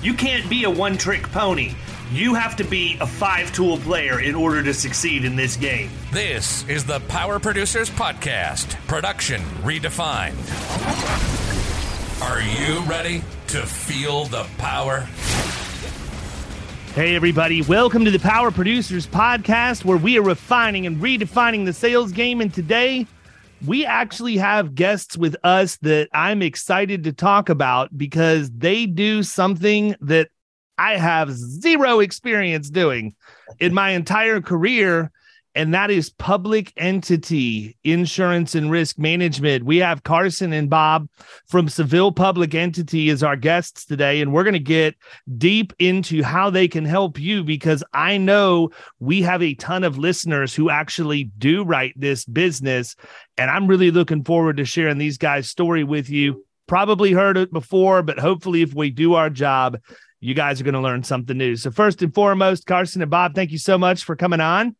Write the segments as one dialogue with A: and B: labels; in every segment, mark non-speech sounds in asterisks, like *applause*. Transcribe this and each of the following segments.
A: You can't be a one trick pony. You have to be a five tool player in order to succeed in this game.
B: This is the Power Producers Podcast, production redefined. Are you ready to feel the power?
A: Hey, everybody, welcome to the Power Producers Podcast, where we are refining and redefining the sales game. And today, we actually have guests with us that I'm excited to talk about because they do something that I have zero experience doing in my entire career and that is public entity insurance and risk management. We have Carson and Bob from Seville Public Entity as our guests today, and we're going to get deep into how they can help you because I know we have a ton of listeners who actually do write this business, and I'm really looking forward to sharing these guys' story with you. Probably heard it before, but hopefully, if we do our job, you guys are going to learn something new. So, first and foremost, Carson and Bob, thank you so much for coming on.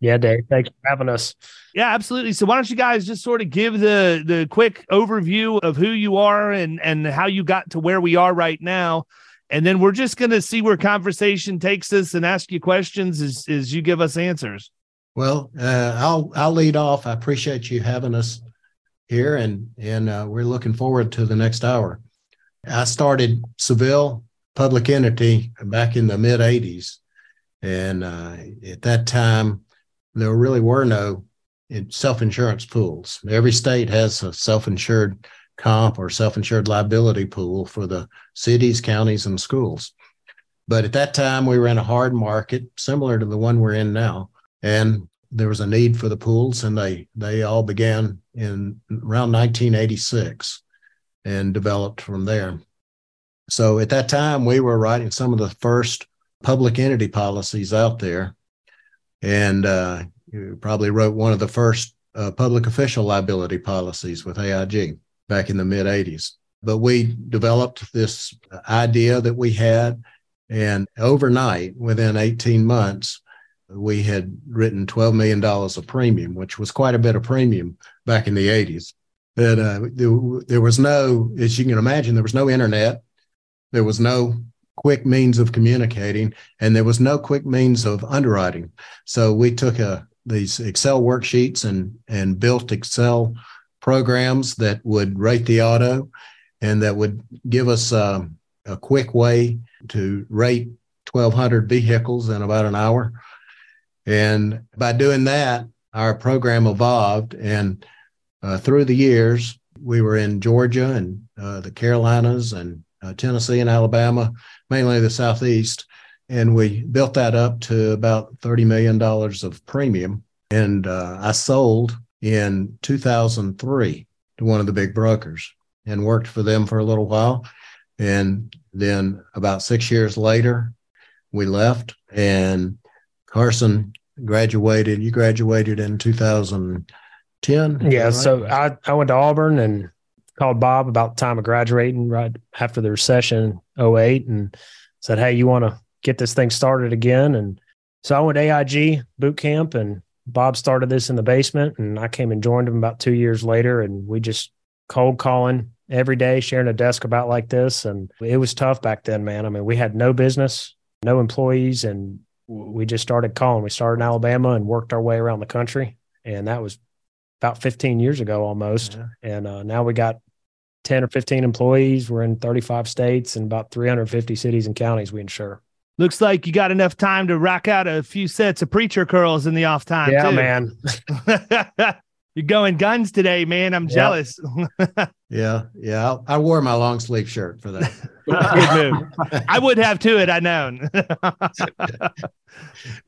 C: Yeah, Dave. Thanks for having us.
A: Yeah, absolutely. So why don't you guys just sort of give the the quick overview of who you are and and how you got to where we are right now. And then we're just going to see where conversation takes us and ask you questions as, as you give us answers.
D: Well, uh, I'll I'll lead off. I appreciate you having us here, and and uh, we're looking forward to the next hour. I started Seville Public Entity back in the mid '80s, and uh, at that time there really were no self-insurance pools. Every state has a self-insured comp or self-insured liability pool for the cities, counties, and schools. But at that time, we were in a hard market, similar to the one we're in now, and there was a need for the pools, and they they all began in around 1986 and developed from there. So at that time, we were writing some of the first public entity policies out there and uh, probably wrote one of the first uh, public official liability policies with AIG back in the mid 80s. But we developed this idea that we had, and overnight, within 18 months, we had written $12 million of premium, which was quite a bit of premium back in the 80s. But uh, there, there was no, as you can imagine, there was no internet. There was no quick means of communicating, and there was no quick means of underwriting. So we took a, these Excel worksheets and and built Excel programs that would rate the auto, and that would give us um, a quick way to rate 1,200 vehicles in about an hour. And by doing that, our program evolved, and uh, through the years, we were in Georgia and uh, the Carolinas and uh, Tennessee and Alabama, mainly the Southeast. And we built that up to about $30 million of premium. And uh, I sold in 2003 to one of the big brokers and worked for them for a little while. And then about six years later, we left and Carson graduated. You graduated in 2010.
C: Yeah. Right? So I, I went to Auburn and called Bob about the time of graduating right after the recession 08 and said, Hey, you want to get this thing started again? And so I went to AIG boot camp and Bob started this in the basement and I came and joined him about two years later and we just cold calling every day, sharing a desk about like this. And it was tough back then, man. I mean, we had no business, no employees, and we just started calling. We started in Alabama and worked our way around the country. And that was about 15 years ago almost. Yeah. And uh, now we got 10 or 15 employees. We're in 35 states and about 350 cities and counties we insure.
A: Looks like you got enough time to rock out a few sets of preacher curls in the off time.
C: Yeah, too. man. *laughs*
A: You're going guns today, man. I'm yep. jealous. *laughs*
D: yeah, yeah. I, I, wore my long sleeve shirt for that.
A: Good move. I would have too, had I known. *laughs* but,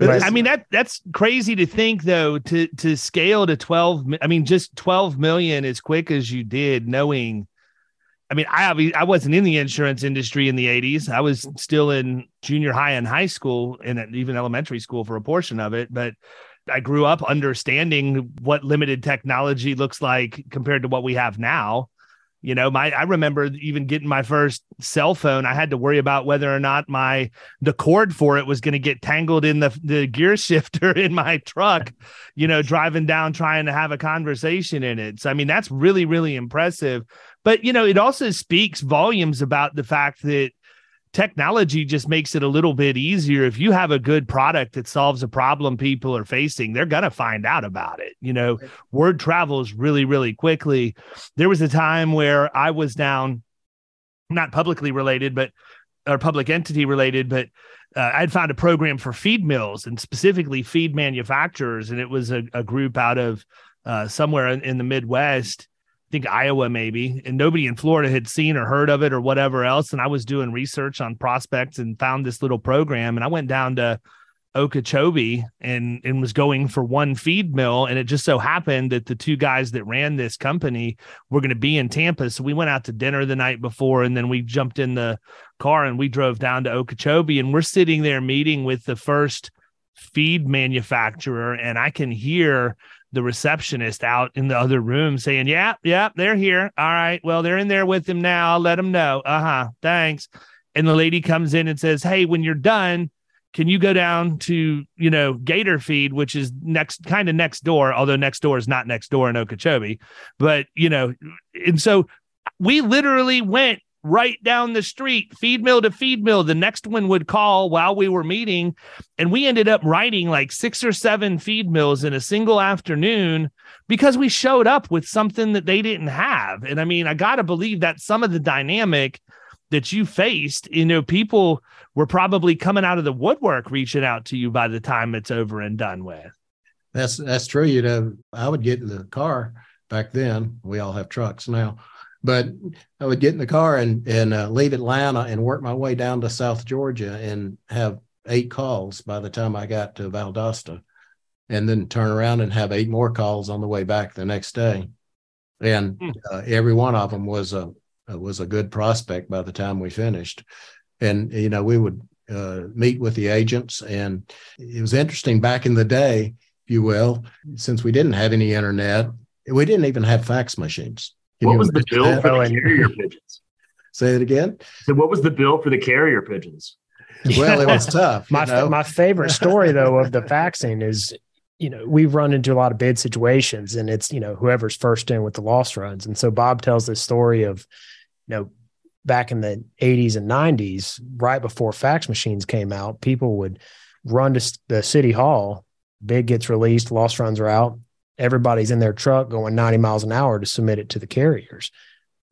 A: I mean that that's crazy to think though to to scale to 12 I mean just 12 million as quick as you did knowing I mean, I I wasn't in the insurance industry in the 80s. I was still in junior high and high school and even elementary school for a portion of it, but I grew up understanding what limited technology looks like compared to what we have now. You know, my I remember even getting my first cell phone. I had to worry about whether or not my the cord for it was going to get tangled in the the gear *laughs* shifter in my truck. You know, driving down trying to have a conversation in it. So I mean, that's really really impressive. But you know, it also speaks volumes about the fact that technology just makes it a little bit easier. If you have a good product that solves a problem people are facing, they're going to find out about it. You know, word travels really, really quickly. There was a time where I was down, not publicly related, but or public entity related, but uh, I'd found a program for feed mills and specifically feed manufacturers. And it was a, a group out of uh, somewhere in, in the Midwest think Iowa maybe, and nobody in Florida had seen or heard of it or whatever else. And I was doing research on prospects and found this little program, and I went down to Okeechobee and and was going for one feed mill, and it just so happened that the two guys that ran this company were going to be in Tampa, so we went out to dinner the night before, and then we jumped in the car and we drove down to Okeechobee, and we're sitting there meeting with the first feed manufacturer, and I can hear the receptionist out in the other room saying, Yeah, yeah, they're here. All right. Well, they're in there with him now. I'll let them know. Uh huh. Thanks. And the lady comes in and says, Hey, when you're done, can you go down to, you know, Gator Feed, which is next kind of next door, although next door is not next door in Okeechobee. But, you know, and so we literally went right down the street, feed mill to feed mill. The next one would call while we were meeting. And we ended up writing like six or seven feed mills in a single afternoon because we showed up with something that they didn't have. And I mean, I got to believe that some of the dynamic that you faced, you know, people were probably coming out of the woodwork reaching out to you by the time it's over and done with.
D: That's that's true. You know, I would get in the car back then. We all have trucks now but I would get in the car and and uh, leave Atlanta and work my way down to South Georgia and have eight calls by the time I got to Valdosta, and then turn around and have eight more calls on the way back the next day, and hmm. uh, every one of them was a was a good prospect by the time we finished, and you know we would uh, meet with the agents, and it was interesting back in the day, if you will, since we didn't have any internet, we didn't even have fax machines
E: can what was the bill for the oh, carrier pigeons?
D: Say it again.
E: So, what was the bill for the carrier pigeons?
D: Well, it was *laughs* tough.
C: my know? my favorite story though of the faxing is, you know, we've run into a lot of bid situations, and it's you know whoever's first in with the loss runs, and so Bob tells this story of, you know, back in the 80s and 90s, right before fax machines came out, people would run to the city hall. Bid gets released, loss runs are out everybody's in their truck going 90 miles an hour to submit it to the carriers.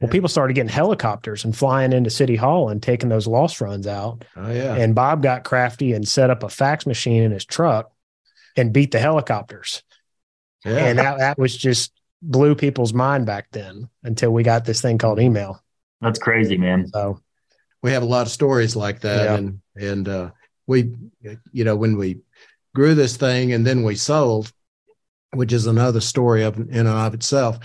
C: Well, people started getting helicopters and flying into City Hall and taking those loss runs out.
D: Oh, yeah.
C: And Bob got crafty and set up a fax machine in his truck and beat the helicopters. Yeah. And that, that was just blew people's mind back then until we got this thing called email.
E: That's crazy, man.
C: So
D: we have a lot of stories like that. Yeah. And, and, uh, we, you know, when we grew this thing and then we sold, which is another story of in and of itself.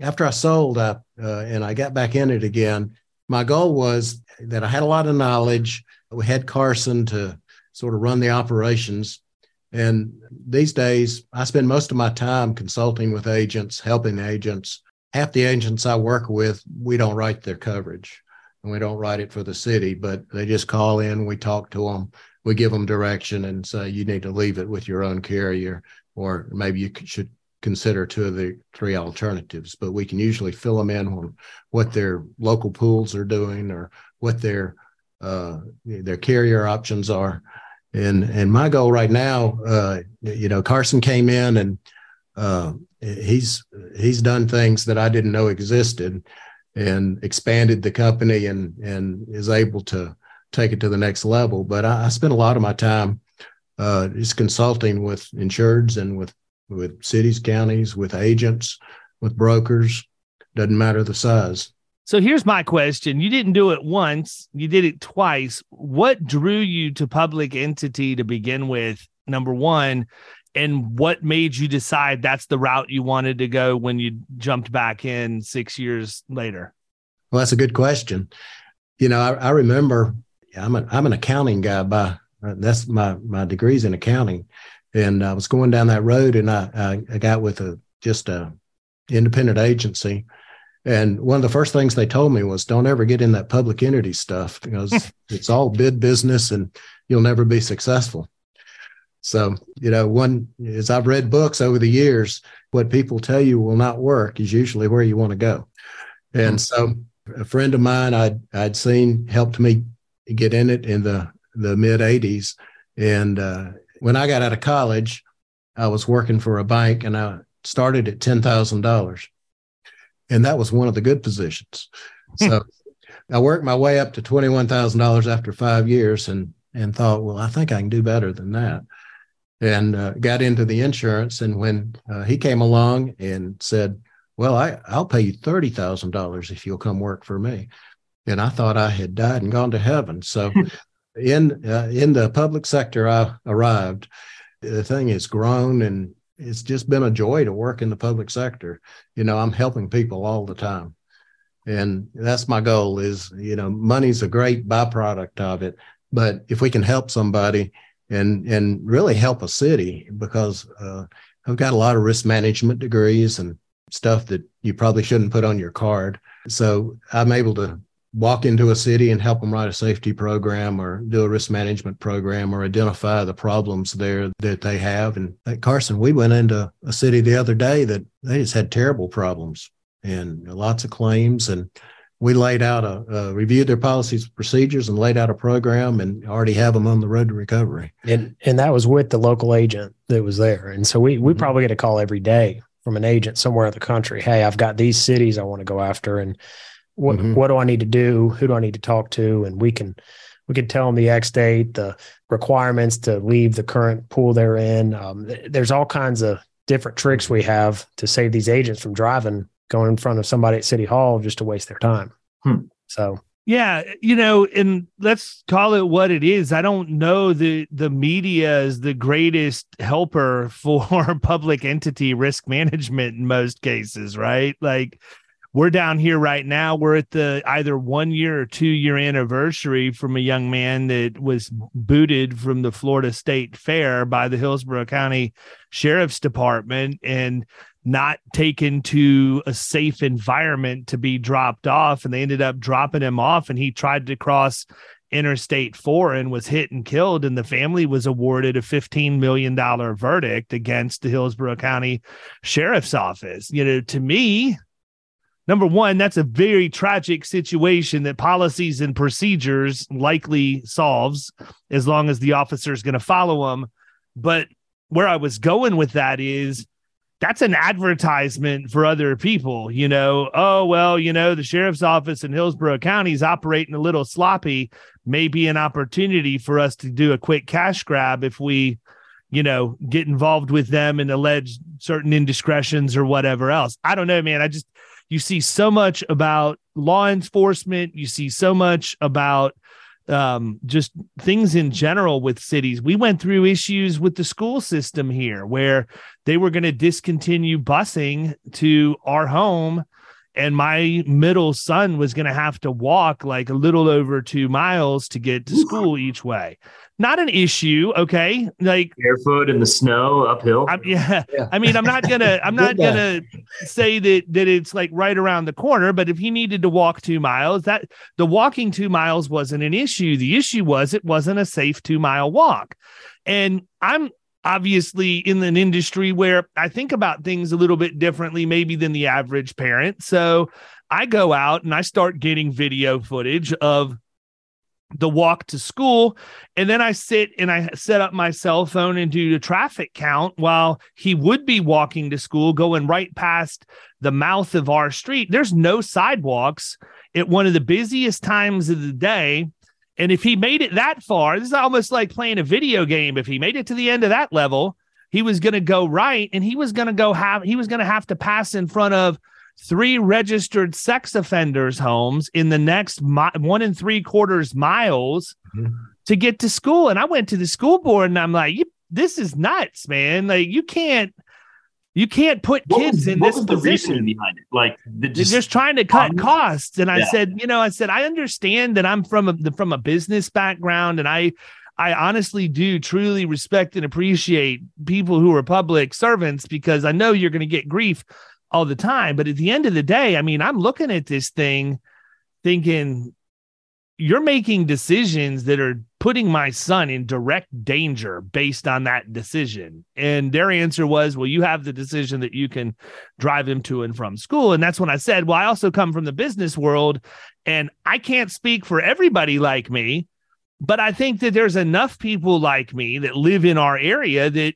D: After I sold uh, and I got back in it again, my goal was that I had a lot of knowledge. We had Carson to sort of run the operations. And these days, I spend most of my time consulting with agents, helping agents. Half the agents I work with, we don't write their coverage and we don't write it for the city, but they just call in, we talk to them, we give them direction and say, you need to leave it with your own carrier or maybe you should consider two of the three alternatives. But we can usually fill them in on what their local pools are doing or what their uh, their carrier options are. And and my goal right now, uh, you know, Carson came in and uh, he's he's done things that I didn't know existed, and expanded the company and and is able to take it to the next level. But I, I spent a lot of my time uh, just consulting with insureds and with with cities, counties, with agents, with brokers. Doesn't matter the size.
A: So here's my question. You didn't do it once, you did it twice. What drew you to public entity to begin with? Number one. And what made you decide that's the route you wanted to go when you jumped back in six years later?
D: Well, that's a good question. You know, I, I remember I'm an I'm an accounting guy by Uh, that's my my degrees in accounting, and I was going down that road, and I I, I got with a just a independent agency, and one of the first things they told me was, "Don't ever get in that public entity stuff because *laughs* it's all bid business, and you'll never be successful." So, you know, one as I've read books over the years, what people tell you will not work is usually where you want to go. And mm. so, a friend of mine I'd I'd seen helped me get in it in the the mid '80s, and uh, when I got out of college, I was working for a bank, and I started at ten thousand dollars and that was one of the good positions. So I worked my way up to twenty one thousand dollars after five years, and and thought, well, I think I can do better than that, and uh, got into the insurance. And when uh, he came along and said, well, I I'll pay you thirty thousand dollars if you'll come work for me, and I thought I had died and gone to heaven. So. *laughs* in uh, in the public sector, I arrived. The thing has grown and it's just been a joy to work in the public sector. You know, I'm helping people all the time. And that's my goal is, you know, money's a great byproduct of it. But if we can help somebody and and really help a city, because uh, I've got a lot of risk management degrees and stuff that you probably shouldn't put on your card. So I'm able to walk into a city and help them write a safety program or do a risk management program or identify the problems there that they have. And at Carson, we went into a city the other day that they just had terrible problems and lots of claims. And we laid out a, uh, reviewed their policies, procedures, and laid out a program, and already have them on the road to recovery.
C: And and that was with the local agent that was there. And so we we mm-hmm. probably get a call every day from an agent somewhere in the country. Hey, I've got these cities I want to go after, and what mm-hmm. what do I need to do? Who do I need to talk to? And we can we can tell them the X date, the requirements to leave the current pool they're in. Um, there's all kinds of different tricks we have to save these agents from driving going in front of somebody at City Hall just to waste their time. Hmm. So
A: yeah, you know, and let's call it what it is. I don't know the the media is the greatest helper *laughs* for public entity risk management in most cases, right? Like we're down here right now. We're at the either one year or two year anniversary from a young man that was booted from the Florida State Fair by the Hillsborough County Sheriff's Department and not taken to a safe environment to be dropped off. And they ended up dropping him off, and he tried to cross Interstate 4 and was hit and killed. And the family was awarded a $15 million verdict against the Hillsborough County Sheriff's Office. You know, to me, number one, that's a very tragic situation that policies and procedures likely solves as long as the officer is going to follow them. But where I was going with that is that's an advertisement for other people, you know. Oh, well, you know, the sheriff's office in Hillsborough County is operating a little sloppy. Maybe an opportunity for us to do a quick cash grab if we, you know, get involved with them and allege certain indiscretions or whatever else. I don't know, man. I just you see so much about law enforcement. You see so much about um, just things in general with cities. We went through issues with the school system here where they were going to discontinue busing to our home and my middle son was going to have to walk like a little over two miles to get to school each way not an issue. Okay, like
E: barefoot in the snow uphill.
A: I'm, yeah. yeah. I mean, I'm not gonna, *laughs* I'm not gonna say that that it's like right around the corner. But if he needed to walk two miles, that the walking two miles wasn't an issue. The issue was it wasn't a safe two mile walk, and I'm obviously in an industry where I think about things a little bit differently, maybe than the average parent. So I go out and I start getting video footage of the walk to school. And then I sit and I set up my cell phone and do the traffic count while he would be walking to school, going right past the mouth of our street. There's no sidewalks at one of the busiest times of the day. And if he made it that far, this is almost like playing a video game. If he made it to the end of that level, he was going to go right and he was going to go have, he was going to have to pass in front of three registered sex offenders' homes in the next mi- one and three quarters miles mm-hmm. to get to school. And I went to the school board and I'm like, this is nuts, man. Like you can't. You can't put what kids
E: was,
A: in this
E: the
A: position
E: behind it. Like
A: the, just, just trying to cut um, costs. And I yeah. said, you know, I said I understand that I'm from a from a business background, and I I honestly do truly respect and appreciate people who are public servants because I know you're going to get grief all the time. But at the end of the day, I mean, I'm looking at this thing thinking you're making decisions that are putting my son in direct danger based on that decision. And their answer was, well, you have the decision that you can drive him to and from school. And that's when I said, well, I also come from the business world and I can't speak for everybody like me, but I think that there's enough people like me that live in our area that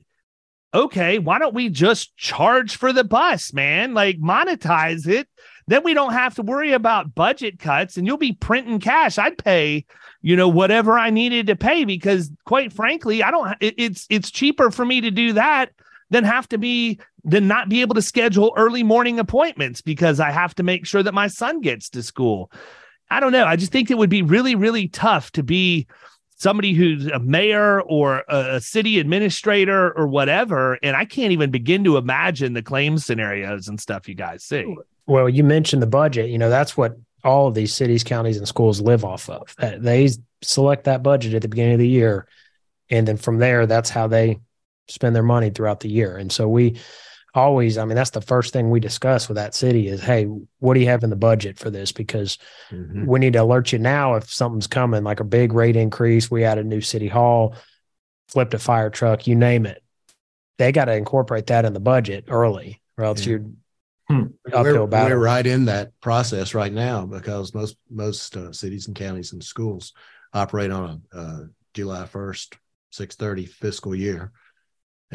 A: okay, why don't we just charge for the bus, man? Like monetize it. Then we don't have to worry about budget cuts and you'll be printing cash. I'd pay, you know, whatever I needed to pay because quite frankly, I don't it, it's it's cheaper for me to do that than have to be than not be able to schedule early morning appointments because I have to make sure that my son gets to school. I don't know. I just think it would be really really tough to be somebody who's a mayor or a, city administrator or whatever. And I can't even begin to imagine the claim scenarios and stuff you guys see.
C: Well, you mentioned the budget. You know, that's what all of these cities, counties, and schools live off of. Uh, they select that budget at the beginning of the year. And then from there, that's how they spend their money throughout the year. And so we, always i mean that's the first thing we discuss with that city is hey what do you have in the budget for this because mm-hmm. we need to alert you now if something's coming like a big rate increase we add a new city hall flipped a fire truck you name it they got to incorporate that in the budget early or else yeah. you're
D: hmm. uphill we're, battle. We're right in that process right now because most most uh, cities and counties and schools operate on a uh, July 1st 630 fiscal year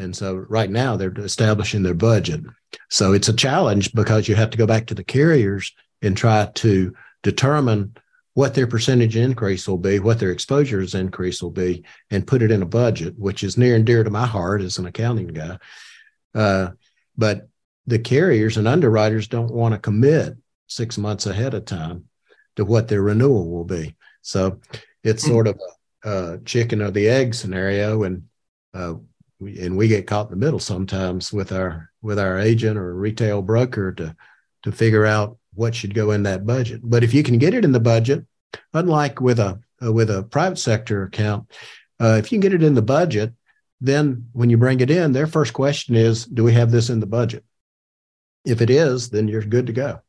D: and so right now they're establishing their budget. So it's a challenge because you have to go back to the carriers and try to determine what their percentage increase will be, what their exposure's increase will be, and put it in a budget, which is near and dear to my heart as an accounting guy. Uh, but the carriers and underwriters don't want to commit six months ahead of time to what their renewal will be. So it's hmm. sort of a, a chicken or the egg scenario. And uh, and we get caught in the middle sometimes with our with our agent or retail broker to to figure out what should go in that budget. But if you can get it in the budget, unlike with a with a private sector account, uh, if you can get it in the budget, then when you bring it in, their first question is, "Do we have this in the budget?" If it is, then you're good to go.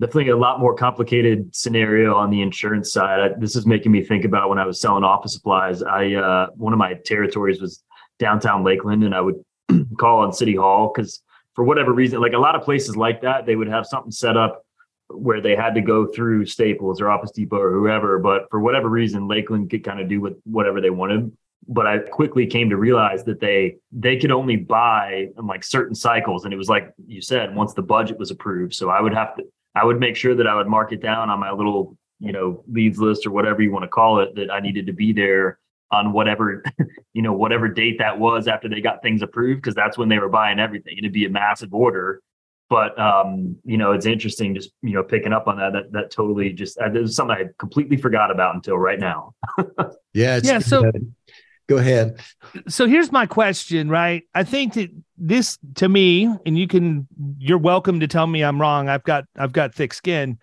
E: Definitely a lot more complicated scenario on the insurance side. I, this is making me think about when I was selling office supplies. I uh, one of my territories was downtown Lakeland and I would *clears throat* call on City Hall because for whatever reason, like a lot of places like that, they would have something set up where they had to go through Staples or Office Depot or whoever. But for whatever reason, Lakeland could kind of do with whatever they wanted. But I quickly came to realize that they they could only buy in like certain cycles, and it was like you said, once the budget was approved. So I would have to I would make sure that I would mark it down on my little you know leads list or whatever you want to call it that I needed to be there on whatever *laughs* you know whatever date that was after they got things approved because that's when they were buying everything it'd be a massive order. But um you know it's interesting just you know picking up on that that that totally just uh, this is something i completely forgot about until right now. *laughs*
D: Yeah
A: yeah so
D: go ahead.
A: So here's my question right? I think that this to me and you can you're welcome to tell me i'm wrong i've got i've got thick skin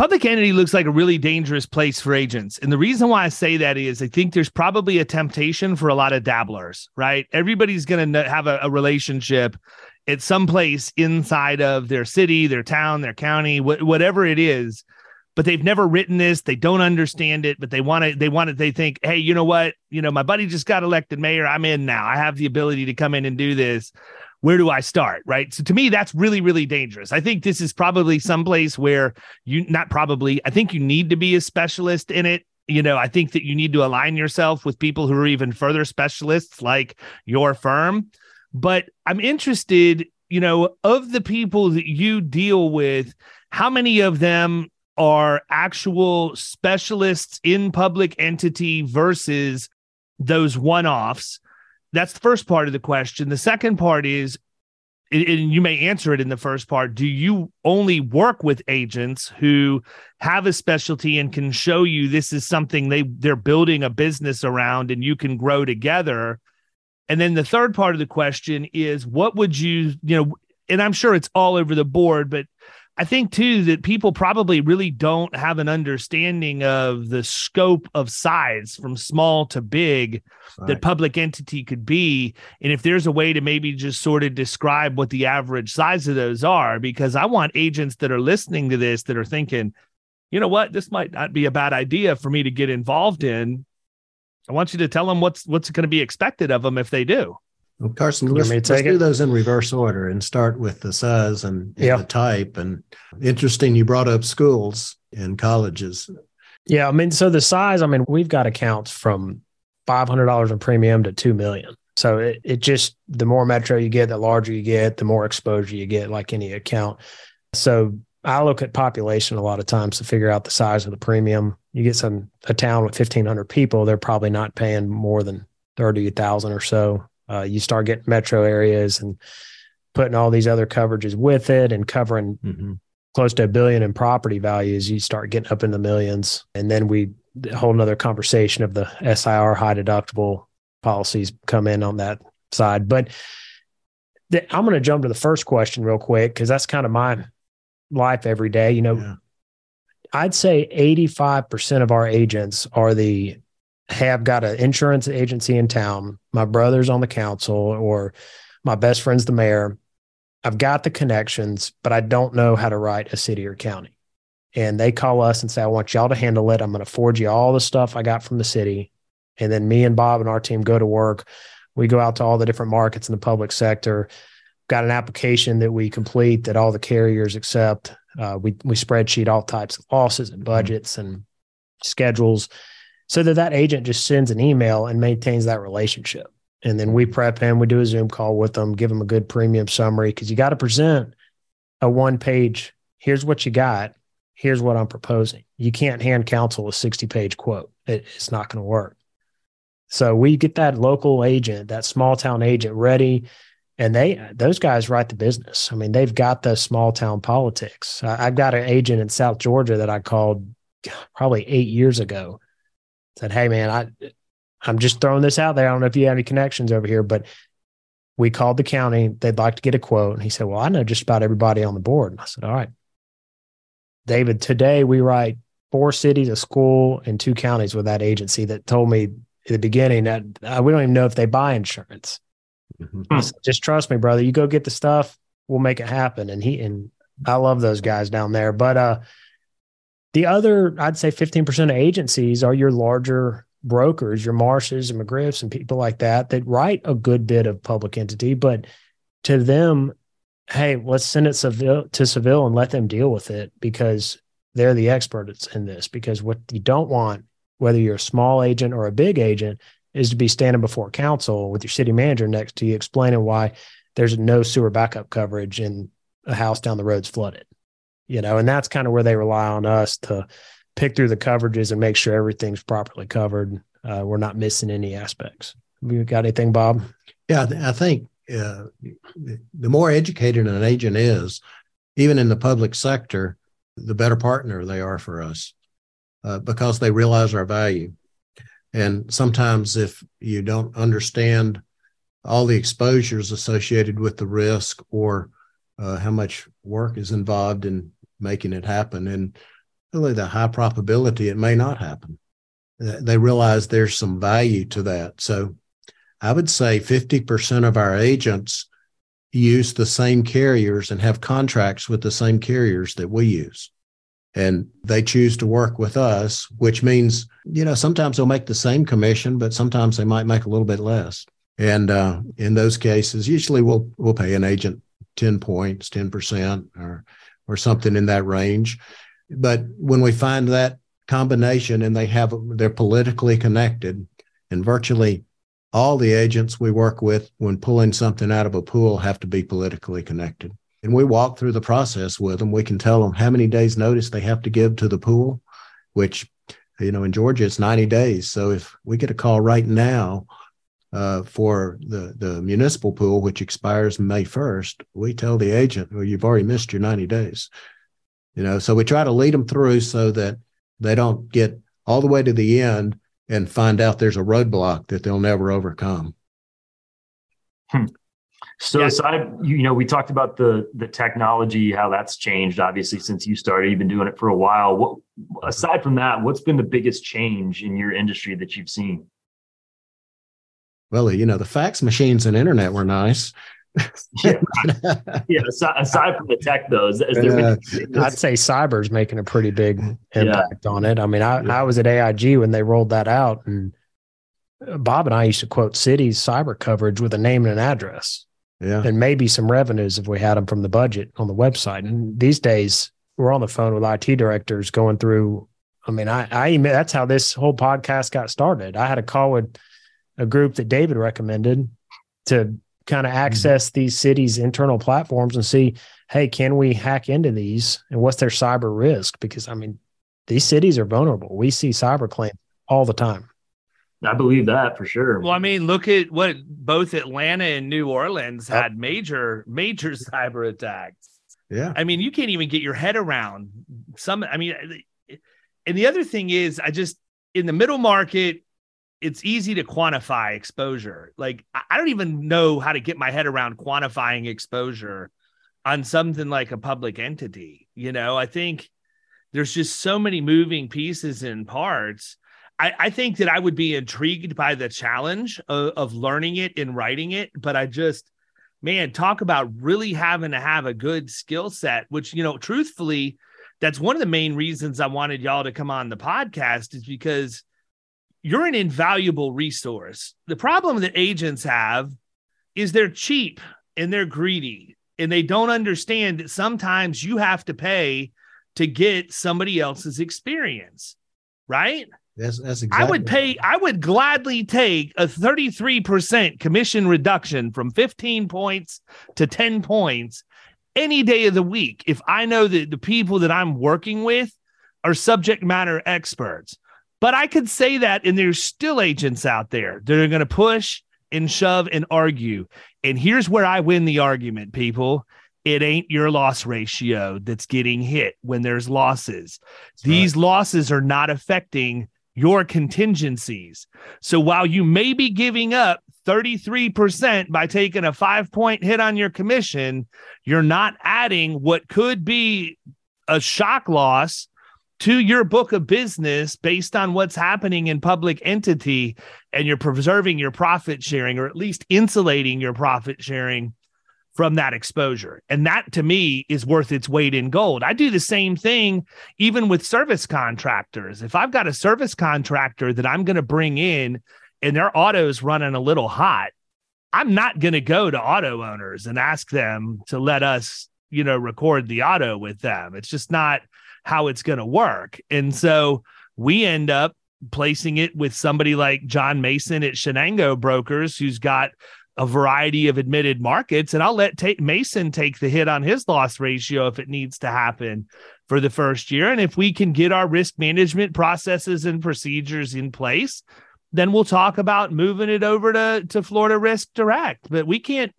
A: Public entity looks like a really dangerous place for agents. And the reason why I say that is I think there's probably a temptation for a lot of dabblers, right? Everybody's going to have a, a, relationship at some place inside of their city, their town, their county, wh- whatever it is. But they've never written this. They don't understand it, but they want to, they want to, they think, hey, you know what? You know, my buddy just got elected mayor. I'm in now. I have the ability to come in and do this where do I start? Right. So to me, that's really, really dangerous. I think this is probably someplace where you not probably, I think you need to be a specialist in it you know, I think that you need to align yourself with people who are even further specialists like your firm. But I'm interested, you know, of the people that you deal with, how many of them are actual specialists in public entity versus those one offs? That's the first part of the question. The second part is and you may answer it in the first part do you only work with agents who have a specialty and can show you this is something they they're building a business around and you can grow together and then the third part of the question is what would you you know and i'm sure it's all over the board but I think too that people probably really don't have an understanding of the scope of size from small to big right. that public entity could be. And if there's a way to maybe just sort of describe what the average size of those are, because I want agents that are listening to this that are thinking, you know what, this might not be a bad idea for me to get involved in. I want you to tell them what's what's going to be expected of them if they do.
D: Well, Carson, let's, let's do those in reverse order and start with the size and, and yeah. the type. And interesting, you brought up schools and colleges.
C: Yeah, I mean, so the size. I mean, we've got accounts from five hundred dollars in premium to two million. So it, it just the more metro you get, the larger you get, the more exposure you get, like any account. So I look at population a lot of times to figure out the size of the premium. You get some a town with fifteen hundred people, they're probably not paying more than thirty thousand or so uh, you start getting metro areas and putting all these other coverages with it and covering mm-hmm. close to a billion in property values, you start getting up in the millions. And then we whole another conversation of the SIR high deductible policies come in on that side. But the, I'm going to jump to the first question real quick because that's kind of my life every day. You know, yeah. I'd say 85% of our agents are the have got an insurance agency in town. My brother's on the council, or my best friend's the mayor. I've got the connections, but I don't know how to write a city or county. And they call us and say, I want y'all to handle it. I'm going to forward you all the stuff I got from the city. And then me and Bob and our team go to work. We go out to all the different markets in the public sector. Got an application that we complete that all the carriers accept. Uh, we we spreadsheet all types of losses and budgets and schedules so that that agent just sends an email and maintains that relationship. And then we prep him, we do a Zoom call with them, give them a good premium summary because you got to present a one page, here's what you got, here's what I'm proposing. You can't hand council a 60 page quote, it, it's not going to work. So we get that local agent, that small town agent ready. And they, those guys write the business. I mean, they've got the small town politics. I, I've got an agent in South Georgia that I called probably eight years ago said, Hey man, I I'm just throwing this out there. I don't know if you have any connections over here, but we called the county. They'd like to get a quote. And he said, Well, I know just about everybody on the board. And I said, All right. David, today we write four cities, a school, and two counties with that agency that told me at the beginning that uh, we don't even know if they buy insurance. Mm-hmm. Said, just trust me, brother. You go get the stuff, we'll make it happen. And he and I love those guys down there. But uh the other, I'd say 15% of agencies are your larger brokers, your Marshes and McGriffs and people like that that write a good bit of public entity. But to them, hey, let's send it to Seville and let them deal with it because they're the experts in this. Because what you don't want, whether you're a small agent or a big agent, is to be standing before council with your city manager next to you explaining why there's no sewer backup coverage and a house down the road's flooded you know, and that's kind of where they rely on us to pick through the coverages and make sure everything's properly covered. Uh, we're not missing any aspects. You got anything, Bob?
D: Yeah, I think uh, the more educated an agent is, even in the public sector, the better partner they are for us uh, because they realize our value. And sometimes, if you don't understand all the exposures associated with the risk or uh, how much work is involved in making it happen. And really, the high probability it may not happen. They realize there's some value to that. So I would say 50% of our agents use the same carriers and have contracts with the same carriers that we use. And they choose to work with us, which means, you know, sometimes they'll make the same commission, but sometimes they might make a little bit less. And uh, in those cases, usually we'll we'll pay an agent 10 points, 10%, or or something in that range. But when we find that combination and they have they're politically connected and virtually all the agents we work with when pulling something out of a pool have to be politically connected. And we walk through the process with them. We can tell them how many days notice they have to give to the pool which you know in georgia it's 90 days. So if we get a call right now uh, for the the municipal pool which expires may 1st we tell the agent well you've already missed your 90 days you know so we try to lead them through so that they don't get all the way to the end and find out there's a roadblock that they'll never overcome.
E: Hmm. So yeah. aside, you know, we talked about the the technology, how that's changed. Obviously, since you started, you've been doing it for a while. What aside from that, what's been the biggest change in your industry that you've seen?
D: Well, you know, the fax machines and internet were nice,
E: yeah, *laughs* yeah. Aside, aside, from the tech, though, is, is
C: there uh, I'd say cyber's making a pretty big impact yeah. on it. I mean, I, yeah. I was at AIG when they rolled that out, and Bob and I used to quote cities cyber coverage with a name and an address,
D: yeah,
C: and maybe some revenues if we had them from the budget on the website. And these days, we're on the phone with IT directors going through. I mean, I, I that's how this whole podcast got started. I had a call with a group that David recommended to kind of mm-hmm. access mm-hmm. these cities' internal platforms and see, hey, can we hack into these and what's their cyber risk? Because I mean, these cities are vulnerable. We see cyber claims all the time.
E: I believe that for sure.
A: Well, I mean, look at what both Atlanta and New Orleans yep. had major, major *laughs* cyber attacks.
D: Yeah.
A: I mean, you can't even get your head around some. I mean, and the other thing is, I just, in the middle market, it's easy to quantify exposure. Like I don't even know how to get my head around quantifying exposure on something like a public entity. You know, I think there's just so many moving pieces and parts. I, I think that I would be intrigued by the challenge of, of learning it and writing it, but I just, man, talk about really having to have a good skill set, which, you know, truthfully, that's one of the main reasons I wanted y'all to come on the podcast is because you're an invaluable resource. The problem that agents have is they're cheap and they're greedy and they don't understand that sometimes you have to pay to get somebody else's experience, right?
D: That's, that's exactly.
A: I would pay, I would gladly take a 33% commission reduction from 15 points to 10 points any day of the week if I know that the people that I'm working with are subject matter experts. But I could say that, and there's still agents out there that are going to push and shove and argue. And here's where I win the argument, people. It ain't your loss ratio that's getting hit when there's losses. That's These right. losses are not affecting your contingencies. So while you may be giving up 33% by taking a five point hit on your commission, you're not adding what could be a shock loss to your book of business based on what's happening in public entity and you're preserving your profit sharing or at least insulating your profit sharing from that exposure. And that to me is worth its weight in gold. I do the same thing even with service contractors. If I've got a service contractor that I'm going to bring in and their auto's running a little hot, I'm not going to go to auto owners and ask them to let us, you know, record the auto with them. It's just not how it's going to work. And so we end up placing it with somebody like John Mason at Shenango Brokers, who's got a variety of admitted markets. And I'll let ta- Mason take the hit on his loss ratio if it needs to happen for the first year. And if we can get our risk management processes and procedures in place, then we'll talk about moving it over to, to Florida Risk Direct. But we can't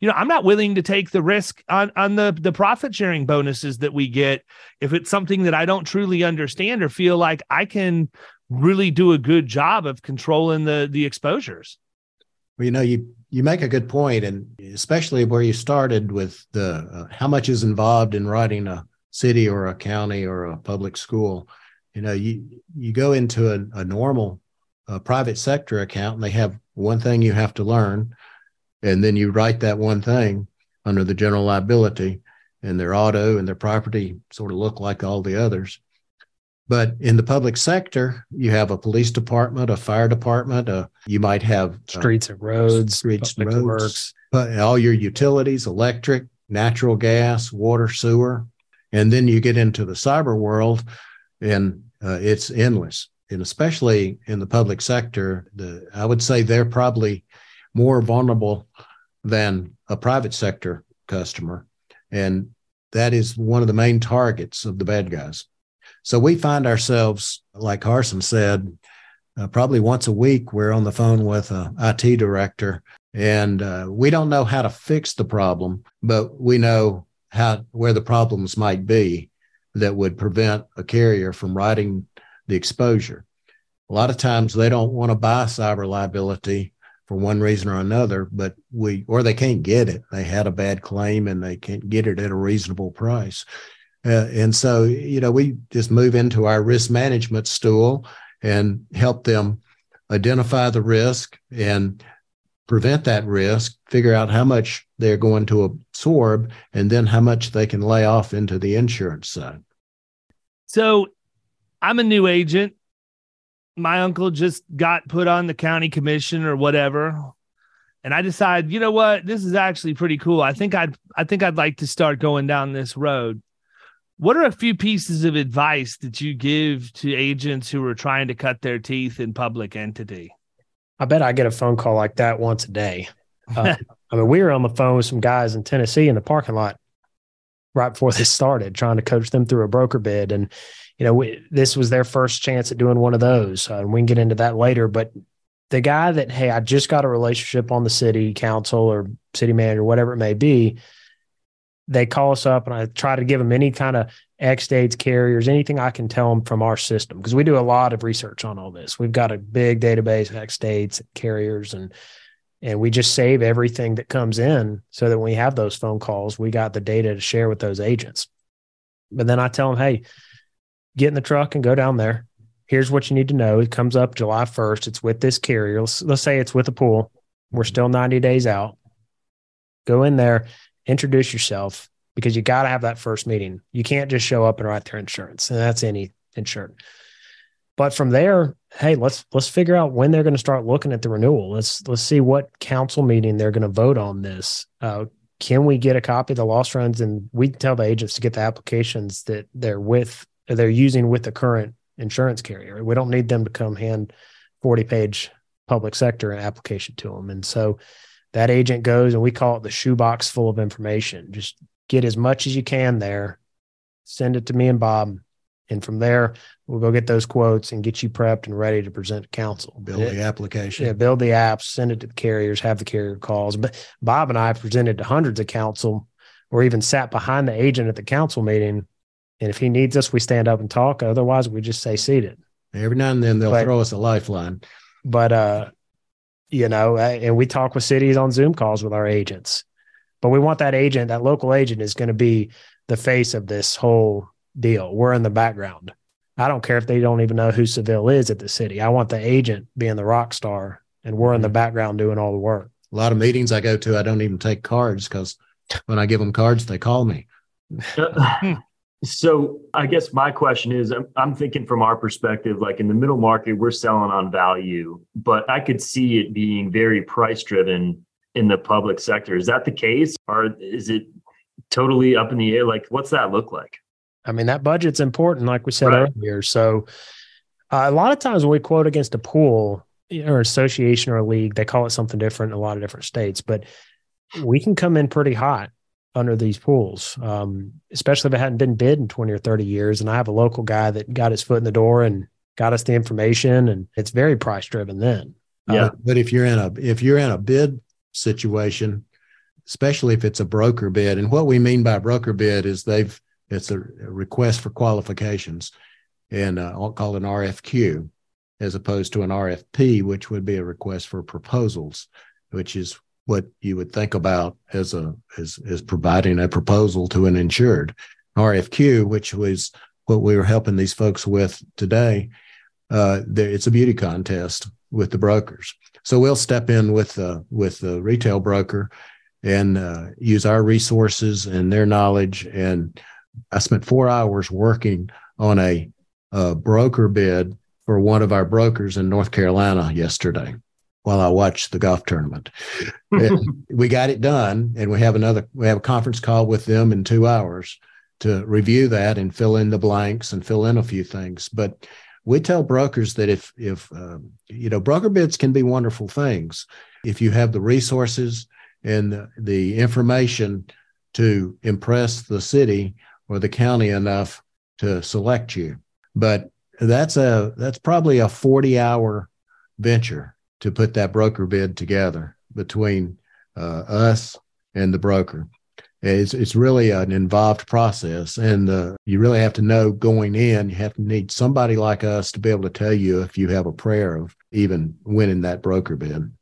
A: you know, I'm not willing to take the risk on on the the profit sharing bonuses that we get if it's something that I don't truly understand or feel like I can really do a good job of controlling the the exposures.
D: Well, you know, you you make a good point, and especially where you started with the uh, how much is involved in writing a city or a county or a public school. You know, you you go into a, a normal uh, private sector account, and they have one thing you have to learn, and then you write that one thing under the general liability and their auto and their property sort of look like all the others but in the public sector you have a police department a fire department uh, you might have
C: uh, streets and roads
D: streets and roads works. but all your utilities electric natural gas water sewer and then you get into the cyber world and uh, it's endless. And especially in the public sector, the, I would say they're probably more vulnerable than a private sector customer. And that is one of the main targets of the bad guys. So we find ourselves, like Carson said, uh, probably once a week, we're on the phone with a IT director, and uh, we don't know how to fix the problem, but we know how where the problems might be that would prevent a carrier from writing the exposure. A lot of times they don't want to buy cyber liability for one reason or another, but we or they can't get it. They had a bad claim and they can't get it at a reasonable price. Uh, and so, you know, we just move into our risk management stool and help them identify the risk and prevent that risk, figure out how much they're going to absorb, and then how much they can lay off into the insurance side.
A: So I'm a new agent. My uncle just got put on the county commission or whatever. And I decided, you know what, this is actually pretty cool. I think I'd I think I'd like to start going down this road. What are a few pieces of advice that you give to agents who are trying to cut their teeth in public entity?
C: I bet I get a phone call like that once a day. Uh, *laughs* I mean, we were on the phone with some guys in Tennessee in the parking lot right before this started, trying to coach them through a broker bid. And, you know, we, this was their first chance at doing one of those. Uh, and we can get into that later. But the guy that, hey, I just got a relationship on the city council or city manager, whatever it may be, they call us up and I try to give them any kind of X dates, carriers, anything I can tell them from our system because we do a lot of research on all this. We've got a big database of X dates, carriers, and and we just save everything that comes in so that when we have those phone calls, we got the data to share with those agents. But then I tell them, hey, get in the truck and go down there. Here's what you need to know. It comes up July 1st. It's with this carrier. Let's, let's say it's with a pool. We're still 90 days out. Go in there introduce yourself because you got to have that first meeting. You can't just show up and write their insurance, and that's any insured. But from there, hey, let's let's figure out when they're going to start looking at the renewal. Let's let's see what council meeting they're going to vote on this. Uh, can we get a copy of the loss runs and we tell the agents to get the applications that they're with they're using with the current insurance carrier. We don't need them to come hand 40 page public sector application to them. And so that agent goes and we call it the shoebox full of information. Just get as much as you can there, send it to me and Bob. And from there, we'll go get those quotes and get you prepped and ready to present to council.
D: Build it, the application.
C: Yeah, build the apps, send it to the carriers, have the carrier calls. But Bob and I presented to hundreds of council or even sat behind the agent at the council meeting. And if he needs us, we stand up and talk. Otherwise, we just stay seated.
D: Every now and then they'll but, throw us a lifeline.
C: But uh you know, and we talk with cities on Zoom calls with our agents. But we want that agent, that local agent is going to be the face of this whole deal. We're in the background. I don't care if they don't even know who Seville is at the city. I want the agent being the rock star and we're in the mm-hmm. background doing all the work.
D: A lot of meetings I go to, I don't even take cards because when I give them cards, they call me. *laughs* *laughs*
E: So I guess my question is I'm, I'm, thinking from our perspective, like in the middle market, we're selling on value, but I could see it being very price driven in the public sector. Is that the case? Or is it totally up in the air? Like, what's that look like?
C: I mean, that budget's important, like we said right. earlier. So uh, a lot of times when we quote against a pool or association or a league, they call it something different in a lot of different states, but we can come in pretty hot under these pools, um, especially if it hadn't been bid in 20 or 30 years. And I have a local guy that got his foot in the door and got us the information, and it's very price driven then.
D: Yeah. Uh, but if you're in a if you're in a bid situation, especially if it's a broker bid, and what we mean by broker bid is they've it's a request for qualifications, and uh, I'll call it an RFQ as opposed to an RFP, which would be a request for proposals, which is what you would think about as a as as providing a proposal to an insured RFQ, which was what we were helping these folks with today. Uh, there, it's a beauty contest with the brokers, so we'll step in with the with the retail broker and uh, use our resources and their knowledge. And I spent four hours working on a, a broker bid for one of our brokers in North Carolina yesterday while I watch the golf tournament. *laughs* we got it done, and we have another. We have a conference call with them in two hours, to review that and fill in the blanks and fill in a few things. But we tell brokers that if if um, you know broker bids can be wonderful things if you have the resources and the, the information to impress the city or the county enough to select you. But that's a that's probably a 40 hour venture to put that broker bid together between uh, us and the broker. It's it's really an involved process, and uh, you really have to know going in. You have to need somebody like us to be able to tell you if you have a prayer of even winning that broker bid.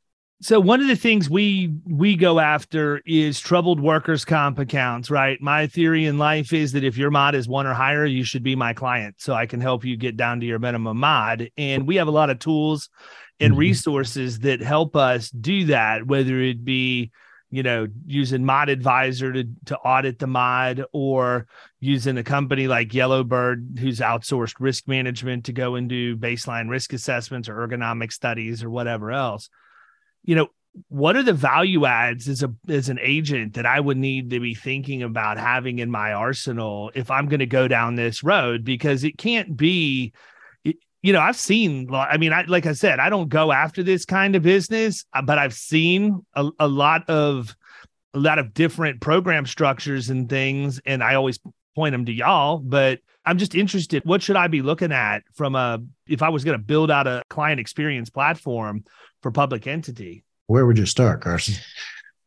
A: So one of the things we we go after is troubled workers comp accounts, right? My theory in life is that if your mod is one or higher, you should be my client so I can help you get down to your minimum mod. And we have a lot of tools and mm-hmm. resources that help us do that, whether it be you know, using Mod Advisor to to audit the mod, or using a company like Yellowbird, who's outsourced risk management to go and do baseline risk assessments or ergonomic studies or whatever else you know, what are the value adds as a as an agent that I would need to be thinking about having in my arsenal if I'm going to go down this road? Because it can't be, you know, I've seen. I mean, I like I said, I don't go after this kind of business, uh, but I've seen a, a lot of a lot of different program structures and things, and I always point them to y'all. But I'm just interested. What should I be looking at from a if I was going to build out a client experience platform? for public entity.
D: Where would you start, Carson?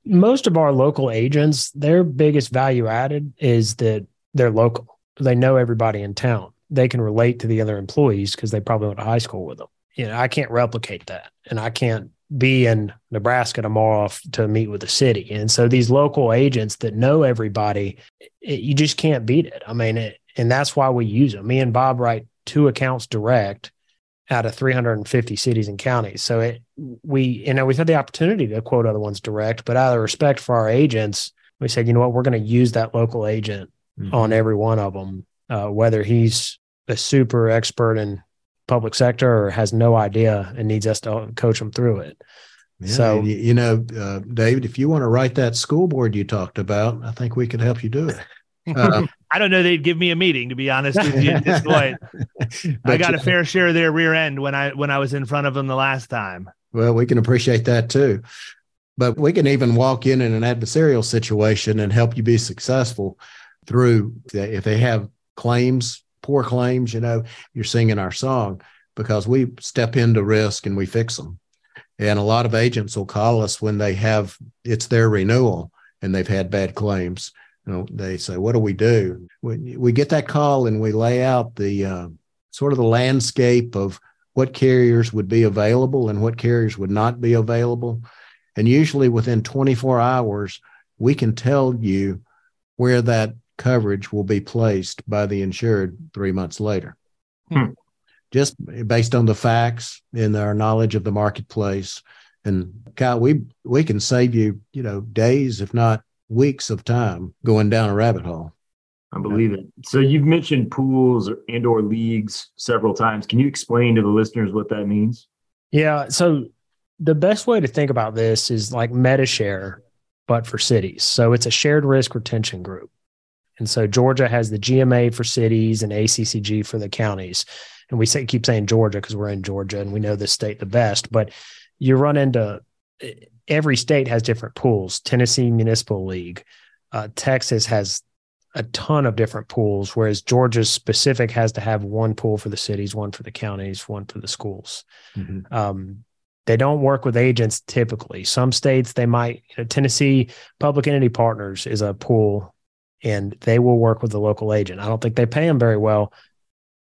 C: Most of our local agents, their biggest value added is that they're local. They know everybody in town. They can relate to the other employees because they probably went to high school with them. You know, I can't replicate that. And I can't be in Nebraska tomorrow to meet with the city. And so these local agents that know everybody, it, you just can't beat it. I mean, it, and that's why we use them. Me and Bob write two accounts direct out of 350 cities and counties. So it, we, you know, we've had the opportunity to quote other ones direct, but out of respect for our agents, we said, you know what, we're going to use that local agent mm-hmm. on every one of them, uh, whether he's a super expert in public sector or has no idea and needs us to coach him through it.
D: Yeah, so you know, uh, David, if you want to write that school board you talked about, I think we could help you do it.
A: Uh, *laughs* I don't know. They'd give me a meeting to be honest with you at this *laughs* point. I got a fair share of their rear end when I when I was in front of them the last time.
D: Well, we can appreciate that too. But we can even walk in in an adversarial situation and help you be successful through if they have claims, poor claims, you know, you're singing our song because we step into risk and we fix them. And a lot of agents will call us when they have it's their renewal and they've had bad claims you know, they say, "What do we do?" We, we get that call and we lay out the uh, sort of the landscape of what carriers would be available and what carriers would not be available, and usually within 24 hours, we can tell you where that coverage will be placed by the insured three months later. Hmm. Just based on the facts and our knowledge of the marketplace. And Kyle, we we can save you, you know, days, if not weeks of time going down a rabbit hole.
E: I believe it. So you've mentioned pools and or leagues several times. Can you explain to the listeners what that means?
C: Yeah. So the best way to think about this is like MediShare, but for cities. So it's a shared risk retention group. And so Georgia has the GMA for cities and ACCG for the counties. And we say keep saying Georgia because we're in Georgia and we know this state the best. But you run into every state has different pools. Tennessee Municipal League, uh, Texas has a ton of different pools, whereas Georgia's specific has to have one pool for the cities, one for the counties, one for the schools. Mm-hmm. Um, they don't work with agents typically. Some states they might. You know, Tennessee Public Entity Partners is a pool, and they will work with the local agent. I don't think they pay them very well,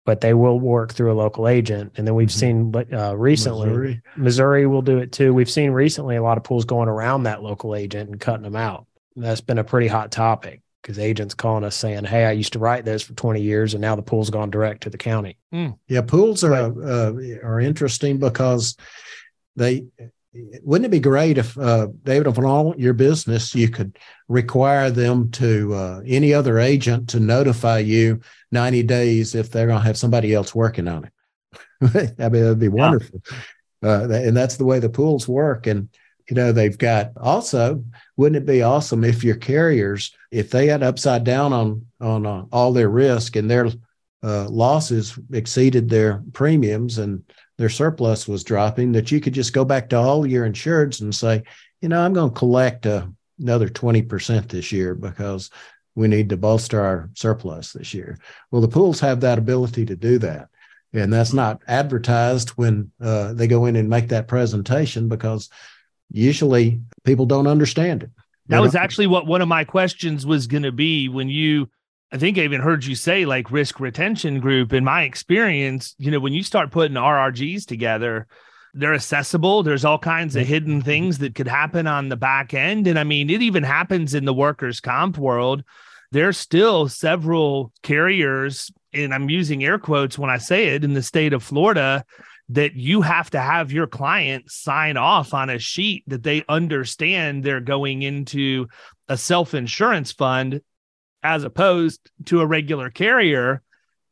C: but they will work through a local agent. And then we've mm-hmm. seen uh, recently, Missouri. Missouri will do it too. We've seen recently a lot of pools going around that local agent and cutting them out. That's been a pretty hot topic because agents calling us saying, "Hey, I used to write this for 20 years, and now the pool's gone direct to the county."
D: Mm. Yeah, pools are uh, are interesting because they wouldn't it be great if uh, David, if all your business you could require them to uh, any other agent to notify you 90 days if they're going to have somebody else working on it? *laughs* I mean, that'd be wonderful. Yeah. Uh, and that's the way the pools work. And you know, they've got also, wouldn't it be awesome if your carriers, if they had upside down on on uh, all their risk and their uh, losses exceeded their premiums and their surplus was dropping, that you could just go back to all your insureds and say, you know, I'm going to collect uh, another 20% this year because we need to bolster our surplus this year. Well, the pools have that ability to do that. And that's not advertised when uh, they go in and make that presentation because usually people don't understand it.
A: That was actually what one of my questions was going to be when you I think I even heard you say like risk retention group. In my experience, you know, when you start putting RRGs together, they're accessible. There's all kinds of hidden things that could happen on the back end. And I mean, it even happens in the workers' comp world. There's still several carriers, and I'm using air quotes when I say it in the state of Florida that you have to have your client sign off on a sheet that they understand they're going into a self insurance fund as opposed to a regular carrier.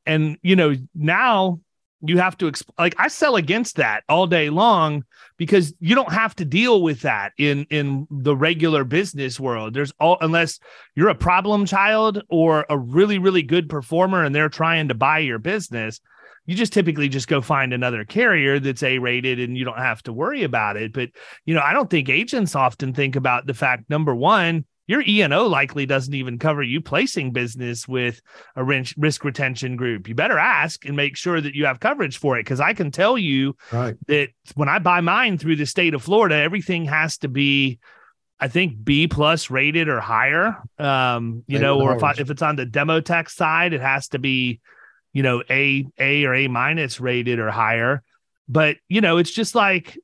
A: And, you know, now you have to exp- like I sell against that all day long because you don't have to deal with that in in the regular business world. There's all unless you're a problem child or a really really good performer and they're trying to buy your business you just typically just go find another carrier that's A rated and you don't have to worry about it. But, you know, I don't think agents often think about the fact number one, your E&O likely doesn't even cover you placing business with a risk retention group. You better ask and make sure that you have coverage for it. Cause I can tell you right. that when I buy mine through the state of Florida, everything has to be I think B plus rated or higher. Um, you know, or if I, if it's on the Demotech side, it has to be you know, A, A or A minus rated or higher. But, you know, it's just like,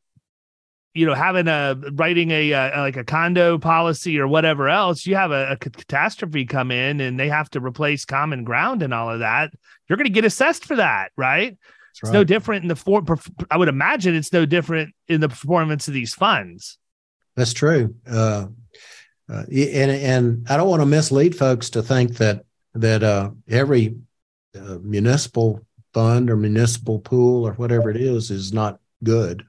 A: you know, having a writing a, a like a condo policy or whatever else, you have a, a catastrophe come in and they have to replace common ground and all of that. You're going to get assessed for that, right? It's no different in the form. I would imagine it's no different in the performance of these funds.
D: That's true. Uh, uh, and and I don't want to mislead folks to think that that uh, every municipal fund or municipal pool or whatever it is is not good.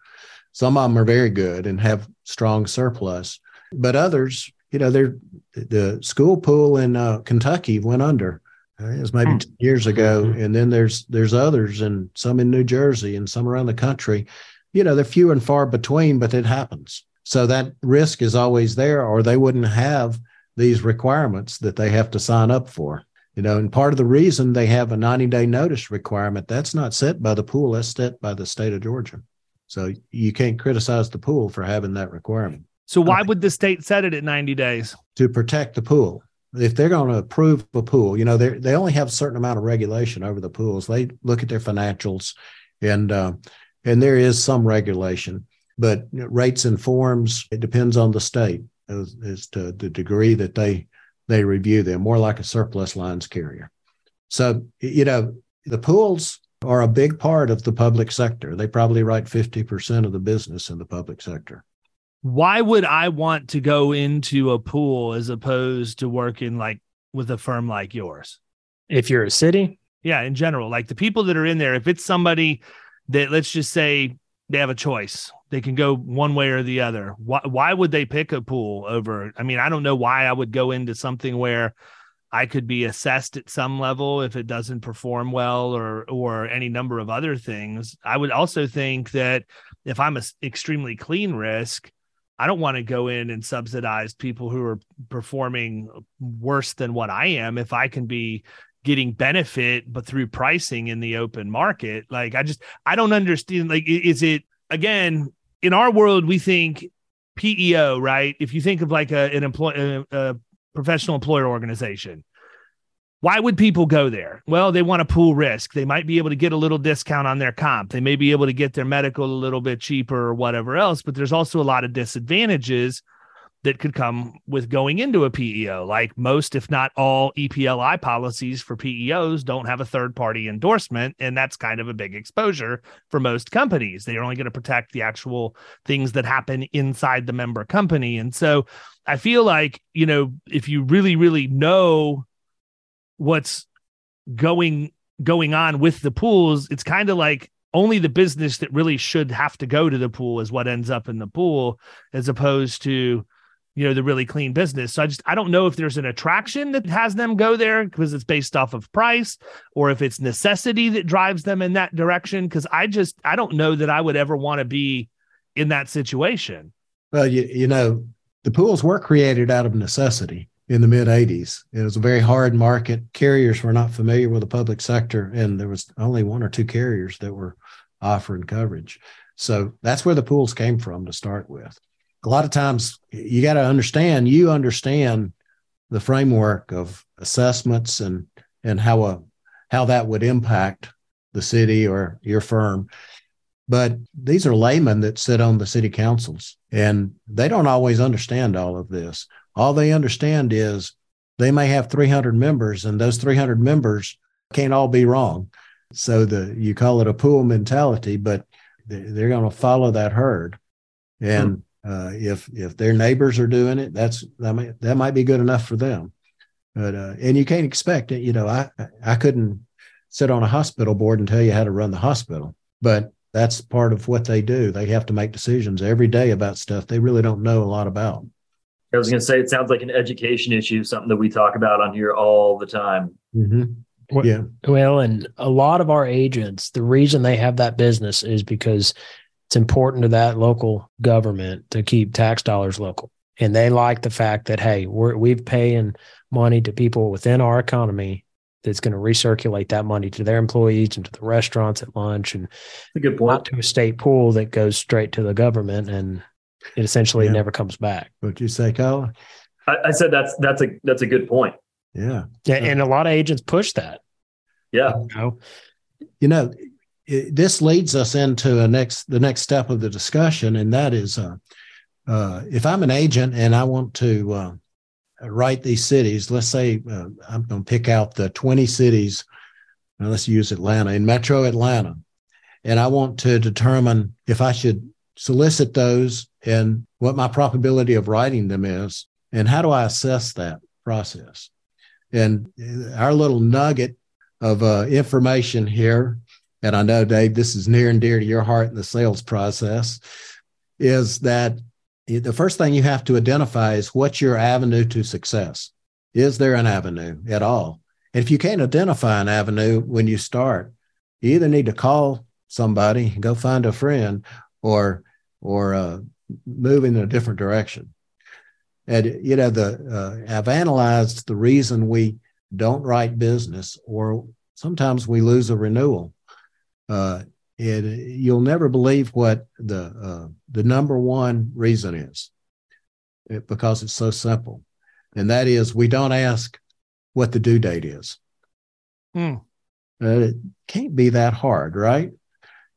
D: Some of them are very good and have strong surplus, but others, you know, they're the school pool in uh, Kentucky went under. It was maybe mm. years ago, mm-hmm. and then there's there's others and some in New Jersey and some around the country. You know, they're few and far between, but it happens. So that risk is always there, or they wouldn't have these requirements that they have to sign up for. You know, and part of the reason they have a 90 day notice requirement, that's not set by the pool, that's set by the state of Georgia. So you can't criticize the pool for having that requirement.
A: So why would the state set it at 90 days?
D: To protect the pool. If they're going to approve a pool, you know, they they only have a certain amount of regulation over the pools. They look at their financials, and uh, and there is some regulation, but rates and forms it depends on the state as, as to the degree that they they review them, more like a surplus lines carrier. So, you know, the pools are a big part of the public sector. They probably write 50% of the business in the public sector.
A: Why would I want to go into a pool as opposed to working like with a firm like yours?
C: If you're a city?
A: Yeah, in general, like the people that are in there, if it's somebody that let's just say they have a choice. They can go one way or the other. Why, why would they pick a pool over? I mean, I don't know why I would go into something where I could be assessed at some level if it doesn't perform well or or any number of other things. I would also think that if I'm a extremely clean risk, I don't want to go in and subsidize people who are performing worse than what I am if I can be getting benefit but through pricing in the open market like i just i don't understand like is it again in our world we think peo right if you think of like a, an employee a, a professional employer organization why would people go there? Well, they want to pool risk. They might be able to get a little discount on their comp. They may be able to get their medical a little bit cheaper or whatever else, but there's also a lot of disadvantages that could come with going into a PEO. Like most, if not all, EPLI policies for PEOs don't have a third party endorsement. And that's kind of a big exposure for most companies. They're only going to protect the actual things that happen inside the member company. And so I feel like, you know, if you really, really know what's going going on with the pools, it's kind of like only the business that really should have to go to the pool is what ends up in the pool, as opposed to you know the really clean business. So I just I don't know if there's an attraction that has them go there because it's based off of price or if it's necessity that drives them in that direction because I just I don't know that I would ever want to be in that situation.
D: Well, you you know, the pools were created out of necessity in the mid 80s. It was a very hard market. Carriers were not familiar with the public sector and there was only one or two carriers that were offering coverage. So that's where the pools came from to start with a lot of times you got to understand you understand the framework of assessments and and how a how that would impact the city or your firm but these are laymen that sit on the city councils and they don't always understand all of this all they understand is they may have 300 members and those 300 members can't all be wrong so the you call it a pool mentality but they're going to follow that herd and uh, if if their neighbors are doing it, that's that might that might be good enough for them. But uh, and you can't expect it. You know, I I couldn't sit on a hospital board and tell you how to run the hospital, but that's part of what they do. They have to make decisions every day about stuff they really don't know a lot about.
E: I was going to say it sounds like an education issue, something that we talk about on here all the time.
D: Mm-hmm. Yeah.
C: Well, and a lot of our agents, the reason they have that business is because it's important to that local government to keep tax dollars local. And they like the fact that, hey, we're we've paying money to people within our economy that's going to recirculate that money to their employees and to the restaurants at lunch and
E: a good point.
C: not to a state pool that goes straight to the government and it essentially yeah. never comes back.
D: What you say, Kyle?
E: I, I, said that's that's a that's a good point.
D: Yeah.
C: yeah. And a lot of agents push that.
E: Yeah.
C: You know,
D: you know it, this leads us into a next the next step of the discussion, and that is, uh, uh, if I'm an agent and I want to uh, write these cities, let's say uh, I'm going to pick out the 20 cities. let's use Atlanta in Metro Atlanta, and I want to determine if I should solicit those and what my probability of writing them is, and how do I assess that process. And uh, our little nugget of uh, information here and I know, Dave, this is near and dear to your heart in the sales process, is that the first thing you have to identify is what's your avenue to success? Is there an avenue at all? And if you can't identify an avenue when you start, you either need to call somebody, go find a friend, or or uh, move in a different direction. And you know, the uh, I've analyzed the reason we don't write business, or sometimes we lose a renewal uh, it, you'll never believe what the uh, the number one reason is, it, because it's so simple, and that is we don't ask what the due date is. Uh, it can't be that hard, right?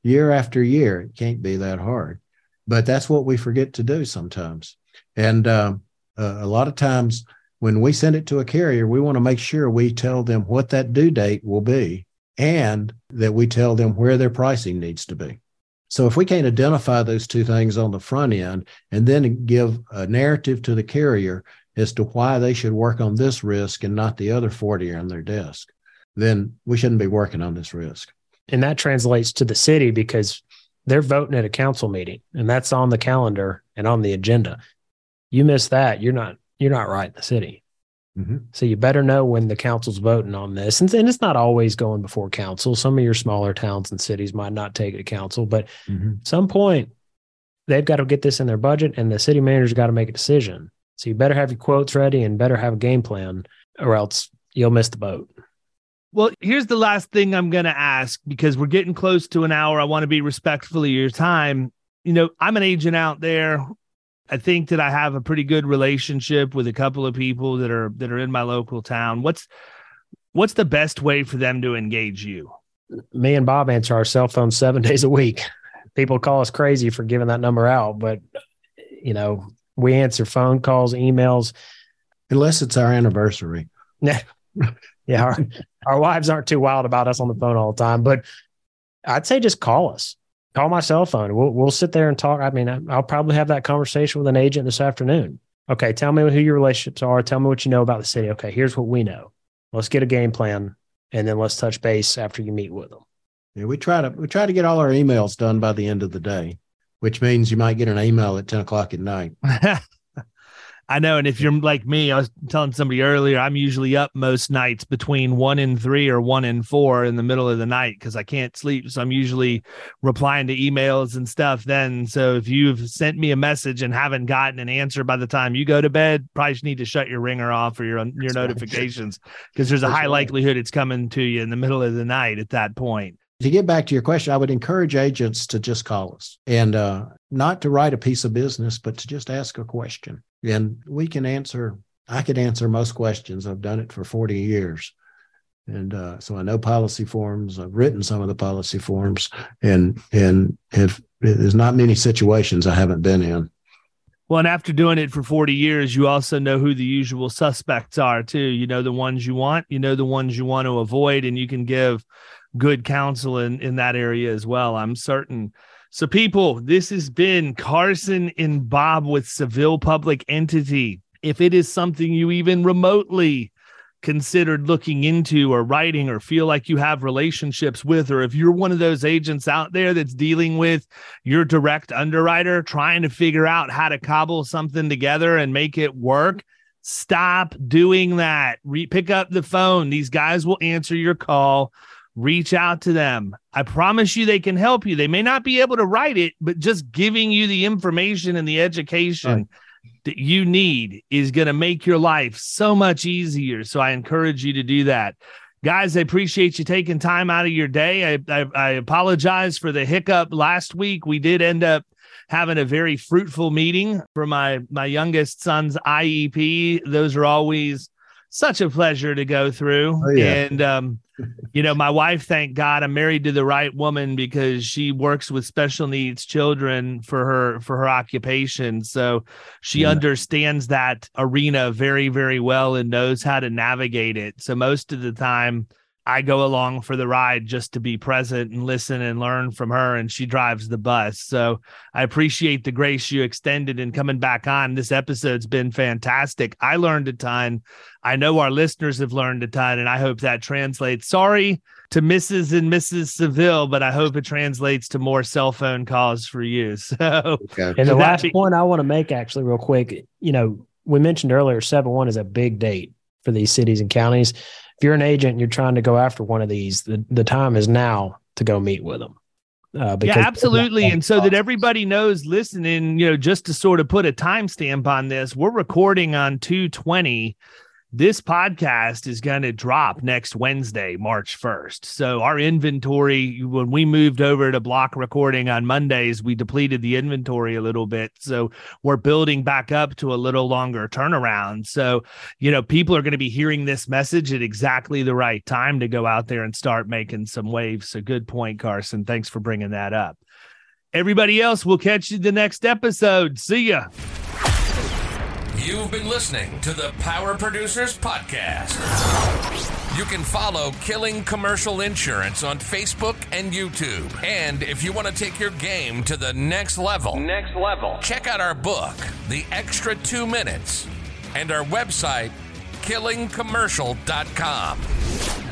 D: Year after year, it can't be that hard, but that's what we forget to do sometimes, and um, uh, a lot of times when we send it to a carrier, we want to make sure we tell them what that due date will be and that we tell them where their pricing needs to be. So if we can't identify those two things on the front end and then give a narrative to the carrier as to why they should work on this risk and not the other 40 on their desk, then we shouldn't be working on this risk.
C: And that translates to the city because they're voting at a council meeting and that's on the calendar and on the agenda. You miss that, you're not you're not right in the city. Mm-hmm. So you better know when the council's voting on this. And, and, it's not always going before council. Some of your smaller towns and cities might not take it to council, but mm-hmm. some point they've got to get this in their budget and the city manager's got to make a decision. So you better have your quotes ready and better have a game plan or else you'll miss the boat.
A: Well, here's the last thing I'm going to ask because we're getting close to an hour. I want to be respectful of your time. You know, I'm an agent out there I think that I have a pretty good relationship with a couple of people that are that are in my local town. What's what's the best way for them to engage you?
C: Me and Bob answer our cell phone seven *laughs* days a week. People call us crazy for giving that number out, but you know, we answer phone calls, emails.
D: Unless it's our anniversary. Yeah. *laughs*
C: Yeah, our, our wives aren't too wild about us on the phone all the time, but I'd say just call us call my cell phone. We'll we'll sit there and talk. I mean, I'll probably have that conversation with an agent this afternoon. Okay, tell me who your relationships are. Tell me what you know about the city. Okay, here's what we know. Let's get a game plan, and then let's touch base after you meet with them.
D: Yeah, we try to we try to get all our emails done by the end of the day, which means you might get an email at ten o'clock at night. *laughs*
A: I know. And if you're like me, I was telling somebody earlier, I'm usually up most nights between one and three or one and four in the middle of the night because I can't sleep. So I'm usually replying to emails and stuff then. So if you've sent me a message and haven't gotten an answer by the time you go to bed, probably just need to shut your ringer off or your your That's notifications because there's a That's high right. likelihood it's coming to you in the middle of the night at that point.
D: To get back to your question, I would encourage agents to just call us and uh, not to write a piece of business, but to just ask a question and we can answer i could answer most questions i've done it for 40 years and uh, so i know policy forms i've written some of the policy forms and and if there's not many situations i haven't been in
A: well, and after doing it for 40 years, you also know who the usual suspects are, too. You know the ones you want, you know the ones you want to avoid, and you can give good counsel in, in that area as well. I'm certain so, people, this has been Carson and Bob with Seville Public Entity. If it is something you even remotely considered looking into or writing or feel like you have relationships with, or if you're one of those agents out there that's dealing with your direct underwriter, trying to figure out how to cobble something together and make it work, stop doing that. Re- pick up the phone. These guys will answer your call reach out to them. I promise you they can help you. They may not be able to write it, but just giving you the information and the education right. that you need is going to make your life so much easier. So I encourage you to do that. Guys, I appreciate you taking time out of your day. I, I, I apologize for the hiccup last week. We did end up having a very fruitful meeting for my my youngest son's IEP. Those are always such a pleasure to go through. Oh, yeah. And um, you know, my wife, thank God, I'm married to the right woman because she works with special needs children for her for her occupation. So she yeah. understands that arena very, very well and knows how to navigate it. So most of the time, I go along for the ride just to be present and listen and learn from her, and she drives the bus. So I appreciate the grace you extended in coming back on. This episode's been fantastic. I learned a ton. I know our listeners have learned a ton, and I hope that translates. Sorry to Mrs. and Mrs. Seville, but I hope it translates to more cell phone calls for you. *laughs* So,
C: okay. and the last be- point I want to make, actually, real quick, you know, we mentioned earlier, seven one is a big date for these cities and counties if you're an agent and you're trying to go after one of these, the, the time is now to go meet with them.
A: Uh, yeah, absolutely. And so that everybody knows listening, you know, just to sort of put a timestamp on this, we're recording on 220 this podcast is going to drop next Wednesday, March 1st. So, our inventory, when we moved over to block recording on Mondays, we depleted the inventory a little bit. So, we're building back up to a little longer turnaround. So, you know, people are going to be hearing this message at exactly the right time to go out there and start making some waves. So, good point, Carson. Thanks for bringing that up. Everybody else, we'll catch you the next episode. See ya.
B: You've been listening to the Power Producers Podcast. You can follow Killing Commercial Insurance on Facebook and YouTube. And if you want to take your game to the next level, next level, check out our book, The Extra Two Minutes, and our website, killingcommercial.com.